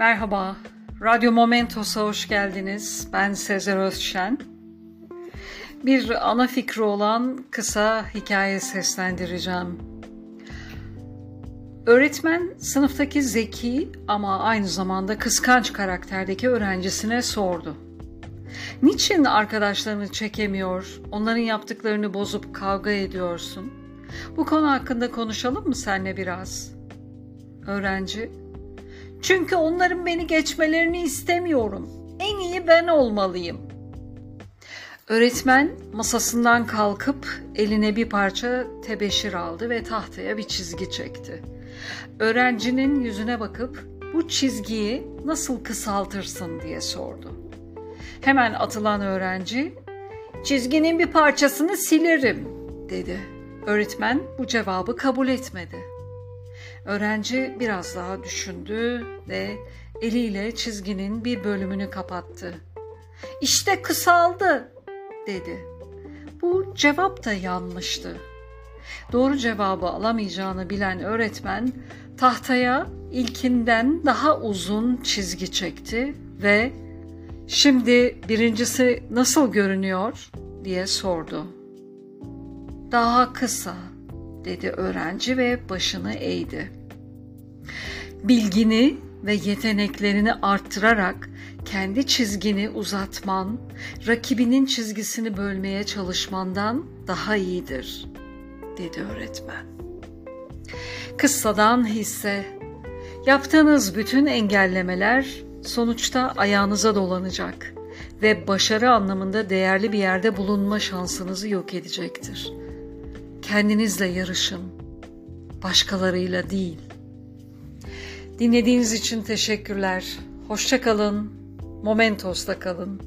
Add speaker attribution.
Speaker 1: Merhaba, Radyo Momentos'a hoş geldiniz. Ben Sezer Özşen. Bir ana fikri olan kısa hikaye seslendireceğim. Öğretmen sınıftaki zeki ama aynı zamanda kıskanç karakterdeki öğrencisine sordu. Niçin arkadaşlarını çekemiyor, onların yaptıklarını bozup kavga ediyorsun? Bu konu hakkında konuşalım mı seninle biraz? Öğrenci, çünkü onların beni geçmelerini istemiyorum. En iyi ben olmalıyım. Öğretmen masasından kalkıp eline bir parça tebeşir aldı ve tahtaya bir çizgi çekti. Öğrencinin yüzüne bakıp bu çizgiyi nasıl kısaltırsın diye sordu. Hemen atılan öğrenci çizginin bir parçasını silerim dedi. Öğretmen bu cevabı kabul etmedi. Öğrenci biraz daha düşündü ve eliyle çizginin bir bölümünü kapattı. İşte kısaldı dedi. Bu cevap da yanlıştı. Doğru cevabı alamayacağını bilen öğretmen tahtaya ilkinden daha uzun çizgi çekti ve şimdi birincisi nasıl görünüyor diye sordu. Daha kısa dedi öğrenci ve başını eğdi. Bilgini ve yeteneklerini arttırarak kendi çizgini uzatman, rakibinin çizgisini bölmeye çalışmandan daha iyidir, dedi öğretmen. Kıssadan hisse, yaptığınız bütün engellemeler sonuçta ayağınıza dolanacak ve başarı anlamında değerli bir yerde bulunma şansınızı yok edecektir. Kendinizle yarışın, başkalarıyla değil. Dinlediğiniz için teşekkürler. Hoşça kalın. Momentos'ta kalın.